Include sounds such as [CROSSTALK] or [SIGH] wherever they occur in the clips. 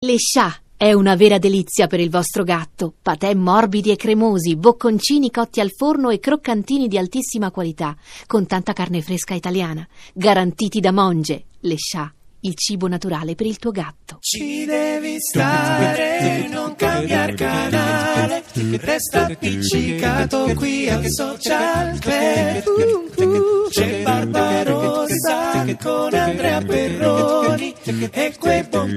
Le Scià è una vera delizia per il vostro gatto. Patè morbidi e cremosi, bocconcini cotti al forno e croccantini di altissima qualità, con tanta carne fresca italiana. Garantiti da Monge. Le Scià, il cibo naturale per il tuo gatto. Ci devi stare, non cambiare canale, resta appiccicato qui al social club. C'è Barbarossa con Andrea Perroni e quei buon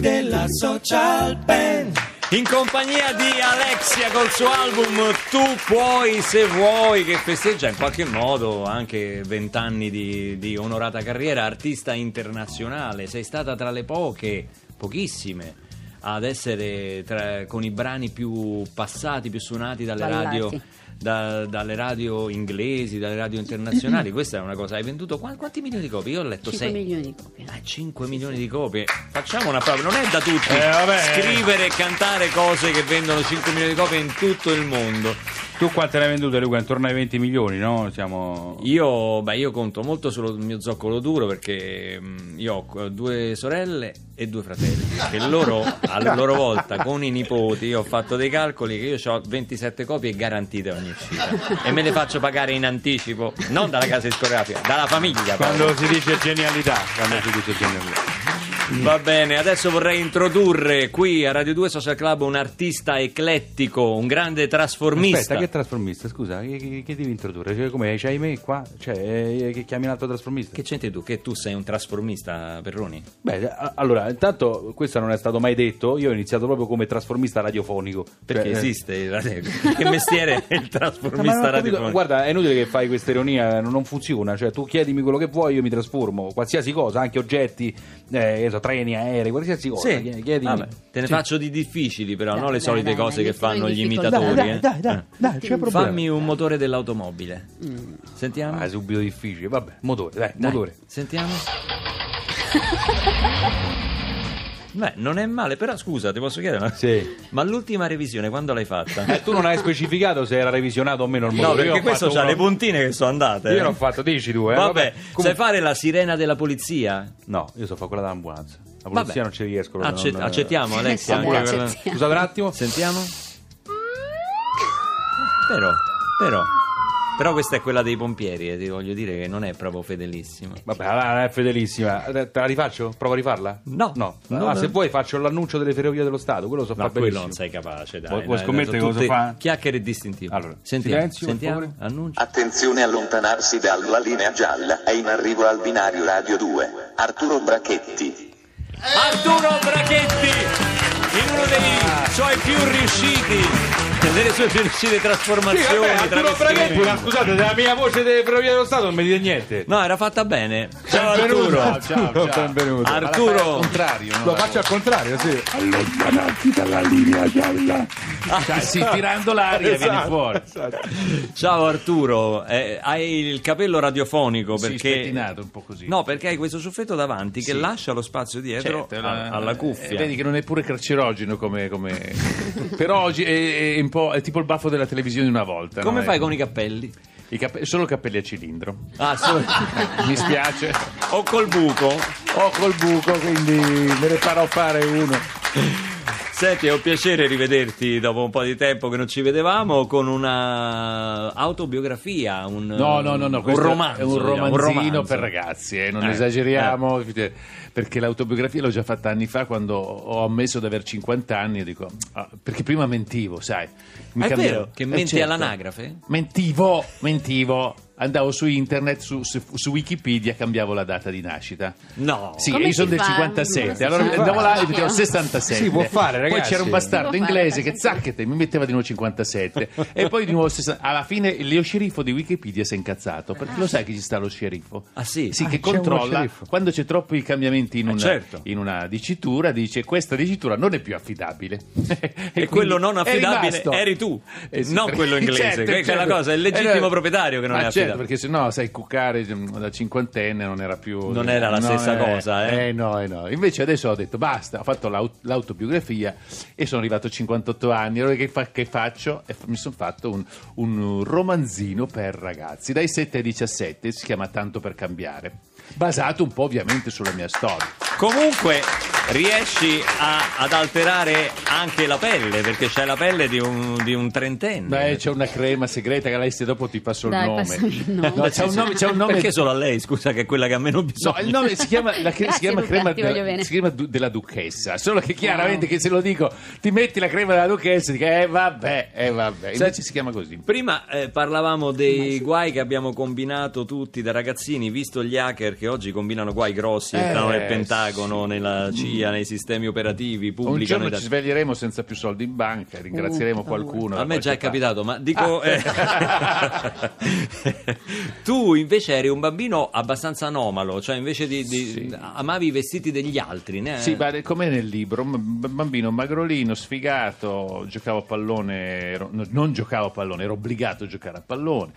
della social band. In compagnia di Alexia col suo album Tu puoi se vuoi che festeggia in qualche modo anche vent'anni di, di onorata carriera, artista internazionale, sei stata tra le poche, pochissime, ad essere tra- con i brani più passati, più suonati dalle Ballati. radio da- dalle radio inglesi, dalle radio internazionali. [LAUGHS] Questa è una cosa. Hai venduto qua- quanti milioni di copie? Io ho letto 5 6 milioni di copie. Ah, 5 milioni di copie. Facciamo una prova, non è da tutti Eh, vabbè. scrivere e cantare cose che vendono 5 milioni di copie in tutto il mondo. Tu quante ne hai vendute, Luca? Intorno ai 20 milioni, no? Siamo... Io, beh, io conto molto sul mio zoccolo duro perché mm, io ho due sorelle e due fratelli. Che loro, a loro volta, con i nipoti, io ho fatto dei calcoli che io ho 27 copie garantite ogni uscita. E me le faccio pagare in anticipo, non dalla casa discografica, dalla famiglia. Quando si dice genialità, quando si dice genialità. Va bene, adesso vorrei introdurre qui a Radio 2 Social Club un artista eclettico, un grande trasformista. Aspetta, che trasformista? Scusa, che, che- che devi introdurre? Cioè, come c'hai me qua? Cioè, eh, che chiami un altro trasformista? Che c'entri tu? Che tu sei un trasformista, Perroni? Beh, a- allora, intanto questo non è stato mai detto. Io ho iniziato proprio come trasformista radiofonico. Perché Cioè, eh, esiste il radio- [LAUGHS] Che mestiere è il ma trasformista non ho capito. radiofonico? Guarda, è inutile che fai questa ironia, non, non funziona. Cioè, tu chiedimi quello che vuoi, io mi trasformo. Qualsiasi cosa, anche oggetti, eh, so, treni, aerei, qualsiasi cosa. Sì, Chiedi- vabbè, te ne Sì. faccio di difficili però, Dai, non le dai, solite dai, cose dai, che fanno gli imitatori. Dai, eh. dai, dai, Eh. dai, c'è problema. Fammi un motore dell'automobile. Mm. Sentiamo? Ah, è subito difficile. Vabbè, motore, dai, Dai, motore. Sentiamo. [LAUGHS] Beh, non è male, però scusa, ti posso chiedere? una- Sì. Ma l'ultima revisione quando l'hai fatta? Eh, tu non hai specificato se era revisionato o meno il No, motore. Io perché ho questo c'ha uno- le puntine che sono andate. eh. Io l'ho fatto, dici tu, eh. Vabbè, Comunque- sai fare la sirena della polizia? No, io so fare quella dell'ambulanza. La polizia Vabbè. non ci riesco. Accett- non- accettiamo, quella- accettiamo. Scusate un attimo. Sentiamo. Però, però, però questa è quella dei pompieri, e ti voglio dire che non è proprio fedelissima. Vabbè, allora, non è fedelissima. Eh, Te la rifaccio? Prova a rifarla? No. No. No, Ah, no. se vuoi faccio l'annuncio delle ferrovie dello Stato, quello so Ma fare quello benissimo. non sei capace, dai. Vuoi- vuoi scommettere cosa fa? Chiacchiere distintive. Allora, sentiamo, silenzio, sentiamo, annuncio. Attenzione allontanarsi dalla linea gialla, è in arrivo al binario Radio 2. Arturo Brachetti. Arturo Brachetti, in uno dei suoi più riusciti, delle sue riuscite trasformazioni. Sì, vabbè, ma scusate, della mia voce delle ferrovie dello Stato non mi dite niente. No, era fatta bene. Ciao Benvenuto. Arturo. ciao, ciao. [LAUGHS] Benvenuto. Arturo. contrario, no? Lo faccio al contrario, sì. Cioè, sì, tirando l'aria Esatto, viene fuori. Ciao Arturo, Eh, hai il capello radiofonico Sì, perché... spettinato un po' così. No, perché hai questo ciuffetto davanti che Sì. lascia lo spazio dietro Certo, a- la- alla cuffia. eh, vedi che non è pure carcerogeno come... come... [LAUGHS] Però oggi è, è po' è tipo il baffo della televisione una volta. Come no? fai con i cappelli? i cappe- Solo capelli a cilindro. Ah, solo- [LAUGHS] Mi spiace. o col buco? Ho col buco, quindi me ne farò fare uno. Senti, è un piacere rivederti dopo un po' di tempo che non ci vedevamo con una autobiografia, un, No, no, no, no, un romanzo. è un diciamo, romanzino romanzo. per ragazzi, eh, non Eh, esageriamo, perché l'autobiografia l'ho già fatta anni fa quando ho ammesso di aver 50 anni e dico, ah, perché prima mentivo, sai. Mi Ah, è cambiavo- vero? Che Eh, menti certo. all'anagrafe? Mentivo, mentivo. Andavo su internet, su, su- su Wikipedia, cambiavo la data di nascita. No. Sì, Come io sono del fa? 57, Come si allora andavo là e fa? 67. Si può fare, Poi c'era un bastardo inglese che zacchete mi metteva di nuovo 57 [LAUGHS] e poi di nuovo 60. Alla fine Leo Sceriffo di Wikipedia si è incazzato perché lo sai che ci sta lo sceriffo? Ah, sì? Sì, Ah, che controlla quando c'è troppi cambiamenti in Eh, una, certo. in una dicitura, dice questa dicitura non è più affidabile. [LAUGHS] E quello non affidabile eri tu, Eh sì, non perché- quello [LAUGHS] inglese. certo, Questa è la certo. cosa, è il legittimo Eh, proprietario che non è certo, affidato. perché se no, sai, cuccare mm, da cinquantenne non era più... Non era la no, stessa cosa, eh. Eh no, eh no. Invece adesso ho detto basta, ho fatto l'aut- l'autobiografia e sono arrivato a 58 anni. Allora che, fa- che faccio? E mi sono fatto un, un romanzino per ragazzi, dai 7 ai 17, si chiama Tanto per cambiare. Basato un po' ovviamente sulla mia storia. Comunque, riesci a- ad alterare anche la pelle, perché c'è la pelle di un, di un trentenne. Beh, c'è una crema segreta che Alessia dopo ti passo il Dai, nome. passami il nome. No, c'è un nome, c'è un nome Perché solo a lei, scusa, che è quella che ha meno No, bisogno? il nome si chiama, la, che- si Grazie, chiama Luca, crema, della, si chiama du- della duchessa. Solo che chiaramente che se lo dico ti metti la crema della duchessa e dico eh vabbè, eh vabbè. Invece si chiama così. Prima eh, parlavamo dei guai che abbiamo combinato tutti da ragazzini, visto gli hacker che oggi combinano guai grossi, Eh, entrano nel Pentagono, nella CIA, nei sistemi operativi, Un pubblicano giorno ci sveglieremo senza più soldi in banca, ringrazieremo Uh, qualcuno. A me già è capitato, ma dico. Ah. [LAUGHS] eh, [LAUGHS] tu invece eri un bambino abbastanza anomalo, cioè invece di. di- amavi i vestiti degli altri, né? Sì, ma come nel libro, un bambino magrolino, sfigato, giocavo a pallone, ero- no, non giocavo a pallone, ero obbligato a giocare a pallone.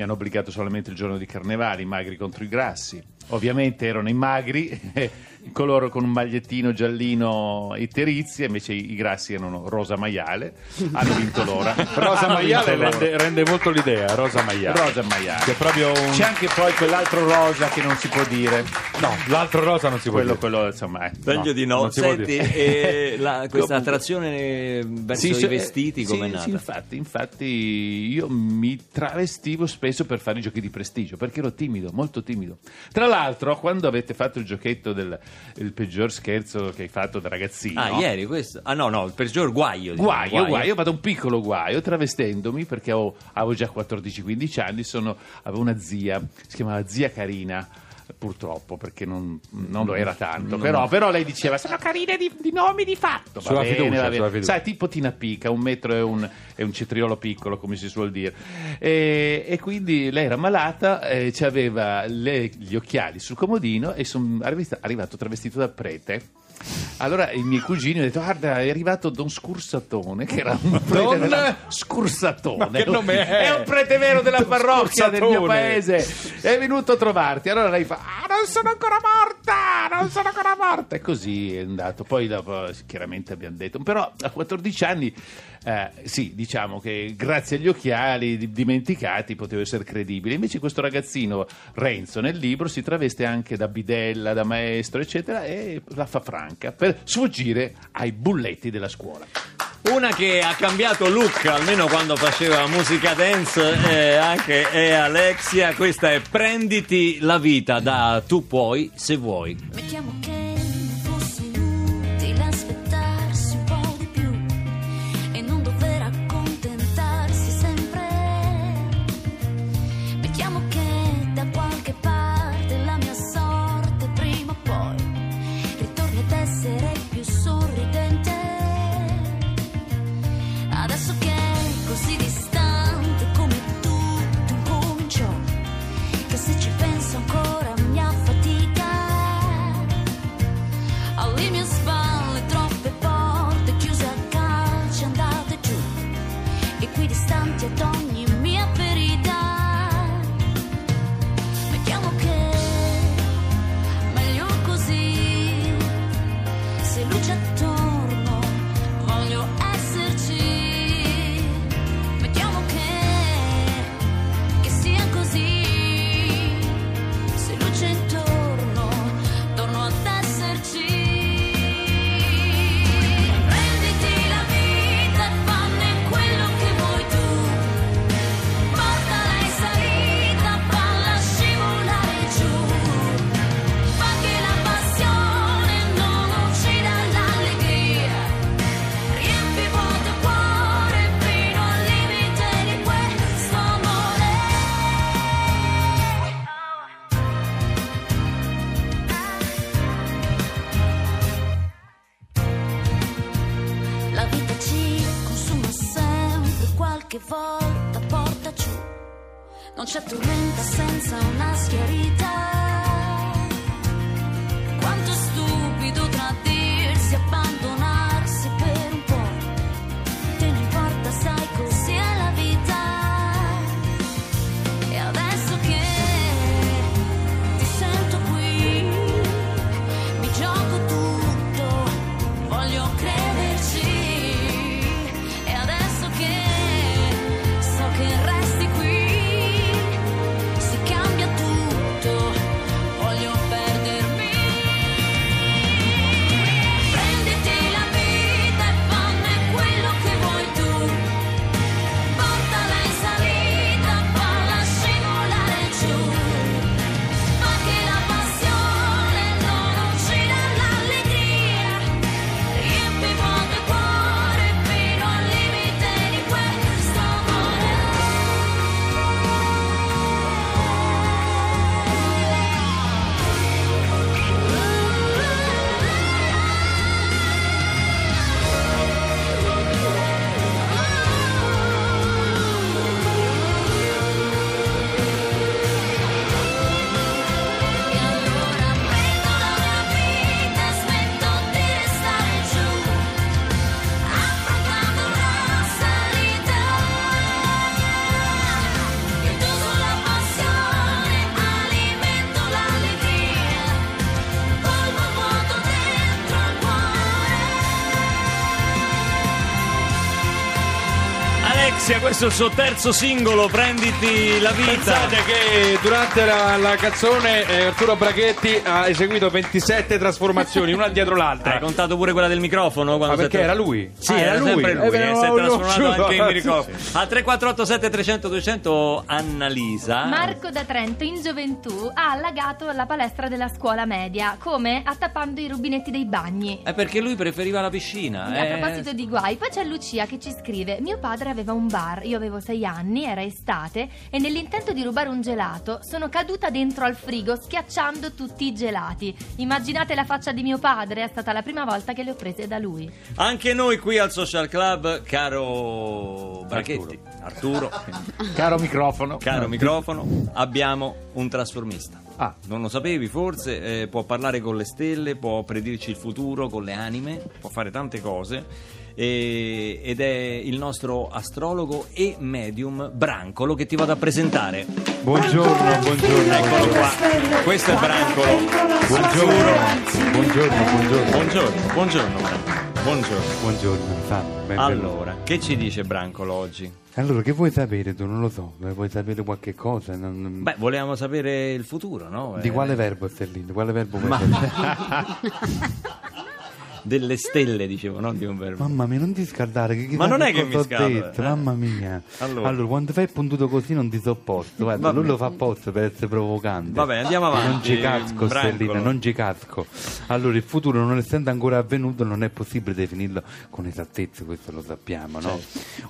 Mi hanno obbligato solamente il giorno di carnevale, i magri contro i grassi. Ovviamente erano i magri, [LAUGHS] coloro con un magliettino giallino itterizia, invece i, i grassi erano rosa maiale, hanno vinto loro. [LAUGHS] Rosa Hanno maiale rende, rende molto l'idea, rosa maiale. Rosa maiale. Un... C'è anche poi quell'altro rosa che non si può dire. No, l'altro rosa non si può Quello, dire. quello insomma, eh, Meglio no. di no. non si può Senti, dire. e [LAUGHS] la- questa attrazione verso i cioè, vestiti sì, come è nata? sì, infatti, infatti io mi travestivo spesso per fare i giochi di prestigio perché ero timido, molto timido. Tra l'altro, quando avete fatto il giochetto del il peggior scherzo che hai fatto da ragazzino, Ah, ieri questo? Ah, no, no, il peggior guaio. diciamo, Guaio, guaio, io ho fatto un piccolo guaio travestendomi perché avevo, avevo già 14-15 anni, sono- avevo una zia, si chiamava zia Carina. Purtroppo, perché non, non lo era tanto, però, però lei diceva: Sono carine di, di nomi di fatto. Va Sulla bene, fiducia, va bene. sulla fiducia. Sai, tipo Tina Pica, un metro e un, e un cetriolo piccolo, come si suol dire. E, e quindi lei era malata, eh, aveva gli occhiali sul comodino e sono arrivato travestito da prete. Allora i miei cugini hanno detto: Guarda, è arrivato Don Scursatone, che era un prete Don- della- Scursatone. Ma che nome è? un prete vero della parrocchia del mio paese. È venuto a trovarti. Allora lei fa: Ah, non sono ancora morta! Non sono ancora morta! E così è andato. Poi dopo, chiaramente abbiamo detto: Però a 14 anni. eh, sì, diciamo che grazie agli occhiali di- dimenticati potevo essere credibile. Invece questo ragazzino Renzo nel libro si traveste anche da bidella, da maestro, eccetera, e la fa franca per sfuggire ai bulletti della scuola. Una che ha cambiato look, almeno quando faceva musica dance, eh, anche è Alexia. Questa è Prenditi la vita da Tu puoi se vuoi. Mettiamo questo è il suo terzo singolo, Prenditi la vita. Pensate che durante la, la canzone eh, Arturo Braghetti ha eseguito 27 trasformazioni, una dietro l'altra. Hai contato pure quella del microfono? Quando è perché era lui? Sì, Ah, era, sempre lui, Eh, beh, eh, si è trasformato anche in [LAUGHS] microfono. A 3487 300 200 Annalisa. Marco da Trento in gioventù ha allagato la palestra della scuola media, come attappando i rubinetti dei bagni. È perché lui preferiva la piscina. A eh. proposito di guai, poi c'è Lucia che ci scrive: Mio padre aveva un bar, io avevo sei anni, era estate, e nell'intento di rubare un gelato sono caduta dentro al frigo schiacciando tutti i gelati. Immaginate la faccia di mio padre, è stata la prima volta che le ho prese da lui. Anche noi qui al Social Club, caro Bracchetti, Arturo, Caro microfono. caro microfono, abbiamo un trasformista. Ah. Non lo sapevi forse, eh, può parlare con le stelle, può predirci il futuro con le anime, può fare tante cose. E- ed è il nostro astrologo e medium Brancolo che ti vado a presentare. Buongiorno, buongiorno. Eccolo qua, questo è Brancolo. Buongiorno, buongiorno, buongiorno. Buongiorno, buongiorno. Buongiorno. Buongiorno, benvenuto. Allora, che ci dice Brancolo oggi? Allora, che vuoi sapere tu? Non lo so, vuoi sapere qualche cosa? Non- Beh, volevamo sapere il futuro, no? Di Eh, quale verbo, Stellino? Quale verbo vuoi sapere? [LAUGHS] [LAUGHS] Delle stelle, dicevo, non di un verbo. Mamma mia, non ti scaldare, che Ma non è che mi ho scaldo, detto, eh. mamma mia. Allora. Allora. quando fai puntuto così non ti sopporto, guarda, lui lo fa apposta per essere provocante. Vabbè, andiamo avanti, Non ci casco, Brancolo. Stellina, non ci casco. Allora, il futuro non essendo ancora avvenuto non è possibile definirlo con esattezza, questo lo sappiamo, no?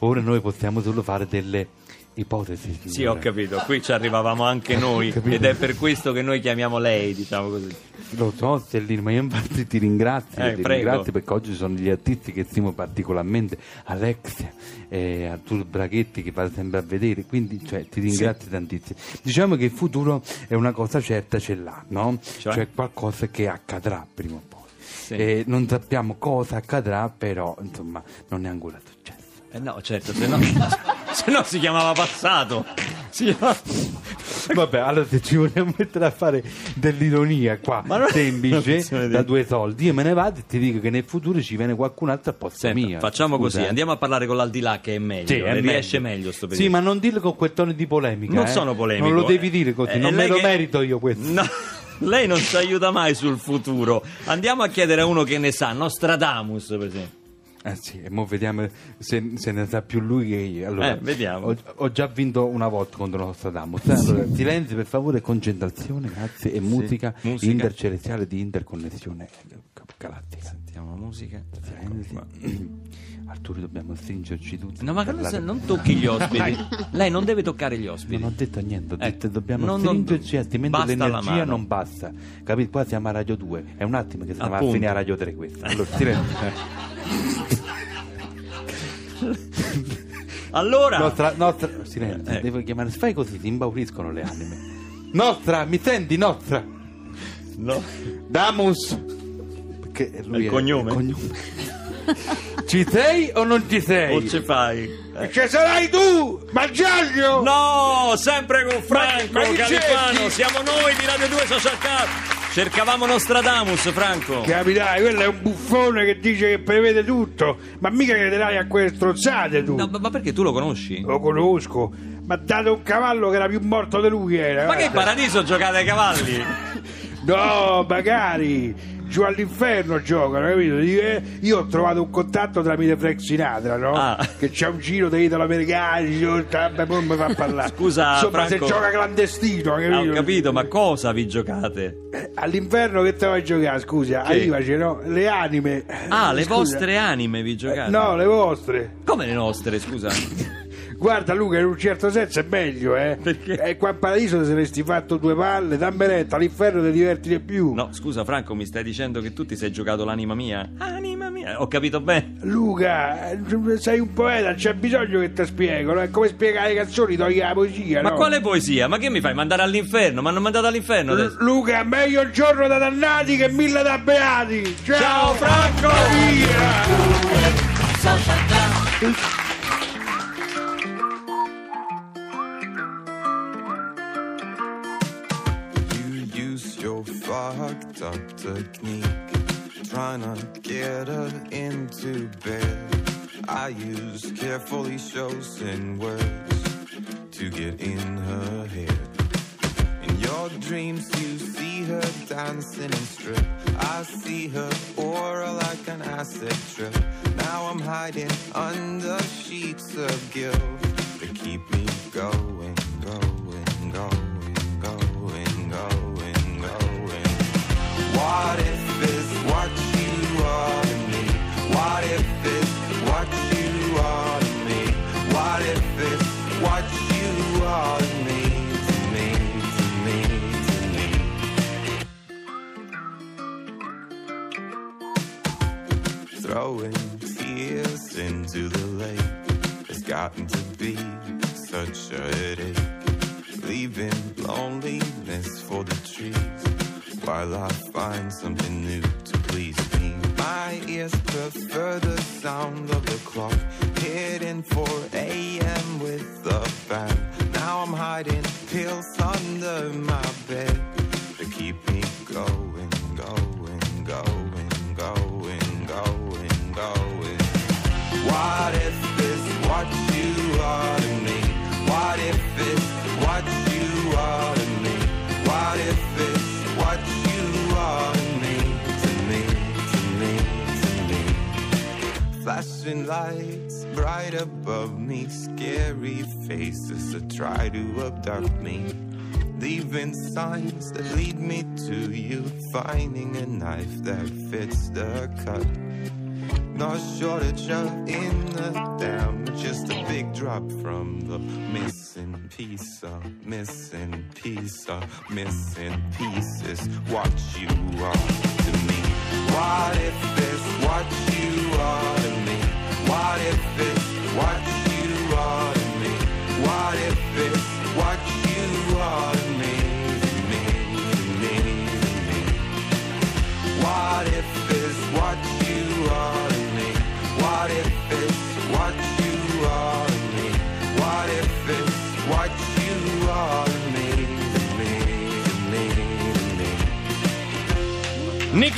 Ora noi possiamo solo fare delle ipotesi. Sì, ho capito, qui ci arrivavamo anche [LAUGHS] noi ed è per questo che noi chiamiamo lei, diciamo così. Lo so, Stellino, ma io infatti ti ringrazio, Eh, ti prego. ringrazio perché oggi sono gli artisti che stimo particolarmente, Alexia e Arturo Braghetti che vado sempre a vedere, quindi cioè, ti ringrazio tantissimo. Diciamo che il futuro è una cosa certa, ce l'ha, no? Cioè? qualcosa che accadrà prima o poi. Sì. E non sappiamo cosa accadrà, però insomma non è ancora successo. Eh no, certo, se no, [LAUGHS] se no si chiamava passato. Si chiamava- Vabbè, allora se ci vogliamo mettere a fare dell'ironia qua, Ma non è semplice, da due soldi, io me ne vado e ti dico che nel futuro ci viene qualcun altro a posto Senta, mio. facciamo Scusa, così, eh. andiamo a parlare con l'aldilà che è meglio, Sì, è meglio. riesce meglio sto periodo. Sì, ma non dirlo con quel tono di polemica. non eh. sono polemico. Non lo devi dire così, Eh, non me lo che- merito io questo. No, [LAUGHS] lei non ci aiuta mai sul futuro. Andiamo a chiedere a uno che ne sa, Nostradamus per esempio. Eh sì, e mo vediamo se, se ne sa più lui che io. Allora, Eh, vediamo. Ho, ho già vinto una volta contro Nostradamus. eh. Allora, silenzio per favore, concentrazione, grazie, e musica, musica. intercelestiale di interconnessione galattica. Sentiamo la musica. Silenzio. [CLEARS THROAT] Arturo, dobbiamo stringerci tutti. No, ma non, parlare- non tocchi gli ospiti. Lei non deve toccare gli ospiti. Non ho detto niente, ho Ecco, detto dobbiamo non- non- stringerci, altrimenti basta la l'energia non basta. Capito? Qua siamo a Radio 2, è un attimo che va a finire a Radio 3 questo. Allora. [LAUGHS] Allora, Nostra, nostra, silenzio, Eh. devo chiamare, fai così, ti imbauriscono le anime. Nostra, mi senti, Nostra? no. Damus. Perché lui È il cognome? [LAUGHS] Ci sei o non ci sei? o ce fai? Eh. Ci sarai tu, Maggiaglio! No, sempre con Franco Ma- ma Califano, siamo noi di Radio 2 Social Club. Cercavamo Nostradamus, Franco. Capirai, quello è un buffone che dice che prevede tutto, ma mica crederai a quelle strozzate tu. No, ma ma perché tu lo conosci? Lo conosco, ma dato un cavallo che era più morto di lui era. Ma che in guarda. paradiso giocate ai cavalli? No, magari giù all'inferno giocano, capito? Eh, Io ho trovato un contatto tramite Frank Sinatra, no? Ah. Che c'è un giro dei italo-americani, poi mi fa parlare. [LAUGHS] Scusa, Insomma, Franco. se gioca clandestino, capito? Ah, ho capito, ma cosa vi giocate? Eh, All'inferno che te vai a giocare, scusa? Che? Arrivaci, no? Le anime. Ah, le Scusa. vostre anime vi Eh, giocate? No, le vostre. Come le nostre, scusa? [LAUGHS] Guarda Luca, in un certo senso è meglio, eh. Perché? E qua in paradiso ti saresti fatto due palle, dammi retta, all'inferno ti diverti di più. No, scusa Franco, mi stai dicendo che tu ti sei giocato l'anima mia? Anima mia, ho capito bene. Luca, eh, sei un poeta, c'è bisogno che ti spiego, no? È come spiegare le canzoni, togli la poesia, Ma no? quale poesia? Ma che mi fai mandare all'inferno? Mi hanno mandato all'inferno adesso. L- Luca, meglio il giorno da dannati che mille da beati! Ciao, Ciao, Franco! Via! Up technique. Trying to get her into bed. I use carefully chosen words to get in her head. In your dreams, you see her dancing and strip. I see her aura like an acid trip. Now I'm hiding under sheets of guilt that keep me going, to be such a headache. Leaving loneliness for the trees while I find something new to please me. My ears prefer the sound of the clock hitting 4 a.m. with the bang. Now I'm hiding pills lights bright above me, scary faces that try to abduct me. Leaving signs that lead me to you, finding a knife that fits the cut. No shortage of in the dam, just a big drop from the missing piece of missing piece of missing pieces. What you are to me. What if it's what you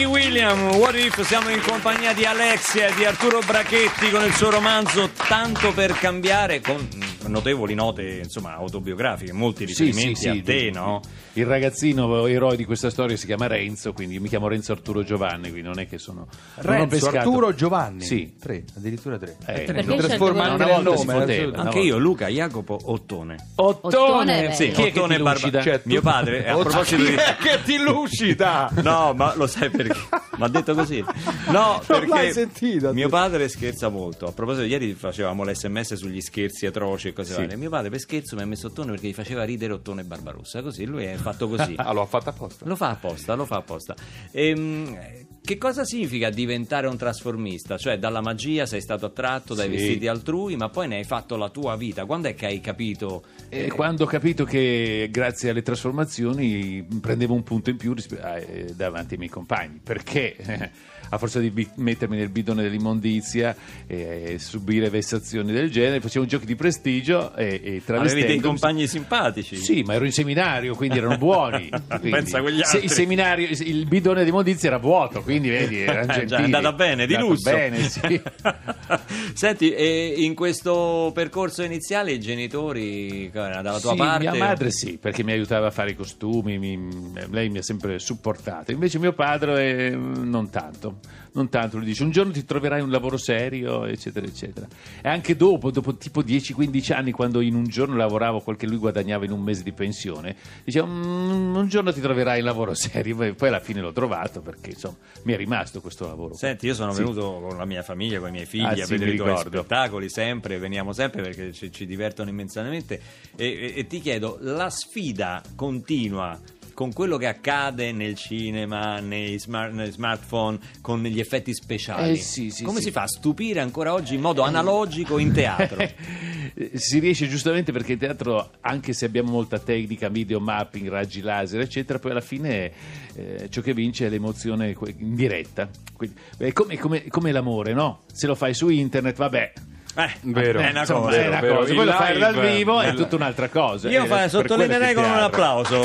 Nicky William, What If, siamo in compagnia di Alexia e di Arturo Brachetti con il suo romanzo Tanto per cambiare, con notevoli note insomma autobiografiche, molti Sì, riferimenti sì, sì, a te, no? Il ragazzino eroe di questa storia si chiama Renzo, quindi io mi chiamo Renzo Arturo Giovanni, quindi non è che sono... non Renzo, pescato- Arturo Giovanni. Sì. Tre, addirittura tre. Eh, Perché Lo hai trasforma anche nel nome. poteva. Anche io, Luca Jacopo Ottone. Ottone. Sì, Chi è che Ottone ti Barba- lucida? Cioè, mio padre, a proposito di... che ti lucida? [LAUGHS] No, ma lo sai perché? Mi ha detto così. No, perché l'hai sentito? mio padre scherza molto. A proposito, ieri facevamo l'SMS sugli scherzi atroci e cose Sì. varie. Mio padre per scherzo mi ha messo Ottone perché gli faceva ridere Ottone e Barbarossa. Così lui è fatto così. [LAUGHS] Ah, l'ho fatta apposta. Lo fa apposta, lo fa apposta. Ehm, che cosa significa diventare un trasformista? Cioè, dalla magia sei stato attratto dai Sì. vestiti altrui, ma poi ne hai fatto la tua vita. Quando è che hai capito? E quando ho capito che grazie alle trasformazioni prendevo un punto in più rispe- eh, davanti ai miei compagni, perché eh, [LAUGHS] a forza di bi- mettermi nel bidone dell'immondizia e subire vessazioni del genere, facevo giochi di prestigio e, e Avevi dei compagni simpatici? Sì, ma ero in seminario, quindi erano buoni. [LAUGHS] Quindi- Pensa a quegli se- altri. il seminario, il bidone di immondizia era vuoto, quindi vedi, era Eh, già, gentili. è andata bene, di lusso. Bene, sì. [LAUGHS] Senti, e in questo percorso iniziale i genitori dalla tua Sì, parte? Mia madre sì, perché mi aiutava a fare i costumi, mi- lei mi ha sempre supportato. Invece mio padre eh, non tanto, non tanto. Lui dice un giorno ti troverai un lavoro serio, eccetera, eccetera. E anche dopo, dopo tipo 10-15 anni, quando in un giorno lavoravo quel che lui guadagnava in un mese di pensione, diceva "Mm, un giorno ti troverai un lavoro serio. Poi poi alla fine l'ho trovato perché insomma mi è rimasto questo lavoro. Senti, io sono Sì. venuto con la mia famiglia, con i miei figli Ah, a sì, vedere i tuoi spettacoli sempre, veniamo sempre perché ci, ci divertono immensamente e, e- e ti chiedo, la sfida continua con quello che accade nel cinema, nei, smart- nei smartphone, con gli effetti speciali, Eh, sì, sì, come sì. si fa a stupire ancora oggi in modo analogico in teatro? [LAUGHS] Si riesce giustamente perché in teatro, anche se abbiamo molta tecnica, video mapping, raggi laser, eccetera, poi alla fine eh, ciò che vince è l'emozione in diretta. Quindi, è come, come- come l'amore, no? Se lo fai su internet, vabbè. Eh, Vero. è una Insomma, cosa. è una vero. cosa. Poi lo fai dal vivo è tutta un'altra cosa. Io Eh, fa- sottolineerei con un applauso.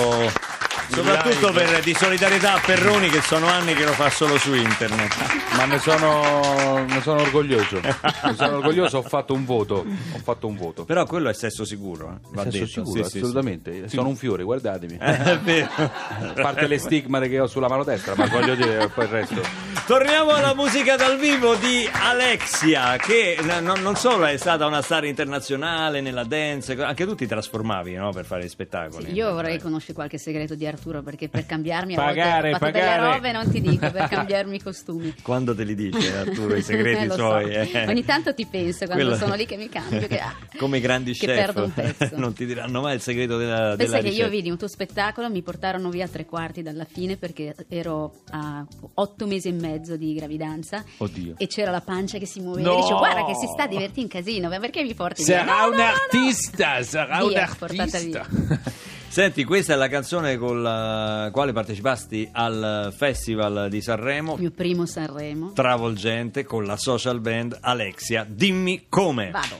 Soprattutto per, di solidarietà a Perroni che sono anni che lo fa solo su internet. Ma ne sono, ne sono orgoglioso. Ne sono orgoglioso, ho fatto un voto. Ho fatto un voto. Però quello è sesso sicuro, eh, va Sesso detto. sicuro, Sì, sì, assolutamente. Sono un fiore, guardatemi. [LAUGHS] sì. A parte le stigmate che ho sulla mano destra, ma voglio dire, poi il resto. Torniamo alla musica dal vivo di Alexia, che n- non- non solo è stata una star internazionale nella dance, anche tu ti trasformavi no, per fare gli spettacoli. Io vorrei conoscere qualche segreto di Arturo perché per cambiarmi a Pagare, volte pagare. delle robe non ti dico per [LAUGHS] cambiarmi i costumi. Quando te li dice Arturo i [LAUGHS] segreti Eh, lo so. suoi? eh? Ogni tanto ti penso quando Quello- sono lì che mi cambio che, ah, Come i grandi che chef, perdo un pezzo. [LAUGHS] non ti diranno mai il segreto della, Pensa della che io vidi un tuo spettacolo, mi portarono via tre quarti dalla fine perché ero a otto mesi e mezzo di gravidanza Oddio. e c'era la pancia che si muoveva. No! E dicevo, guarda che si sta divertendo in casino, ma perché mi porti via? Sarà No, un no, artista, sarà un Via, portata artista. Senti, questa è la canzone con la quale partecipasti al Festival di Sanremo, Il mio primo Sanremo. travolgente, con la social band Alexia. Dimmi come. Vado.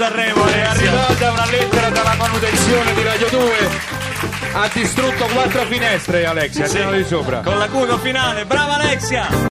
Sanremo. È arrivata una lettera dalla manutenzione di Radio 2. Ha distrutto quattro finestre, Alexia, Sì. di sopra. Con l'acuto finale, brava Alexia!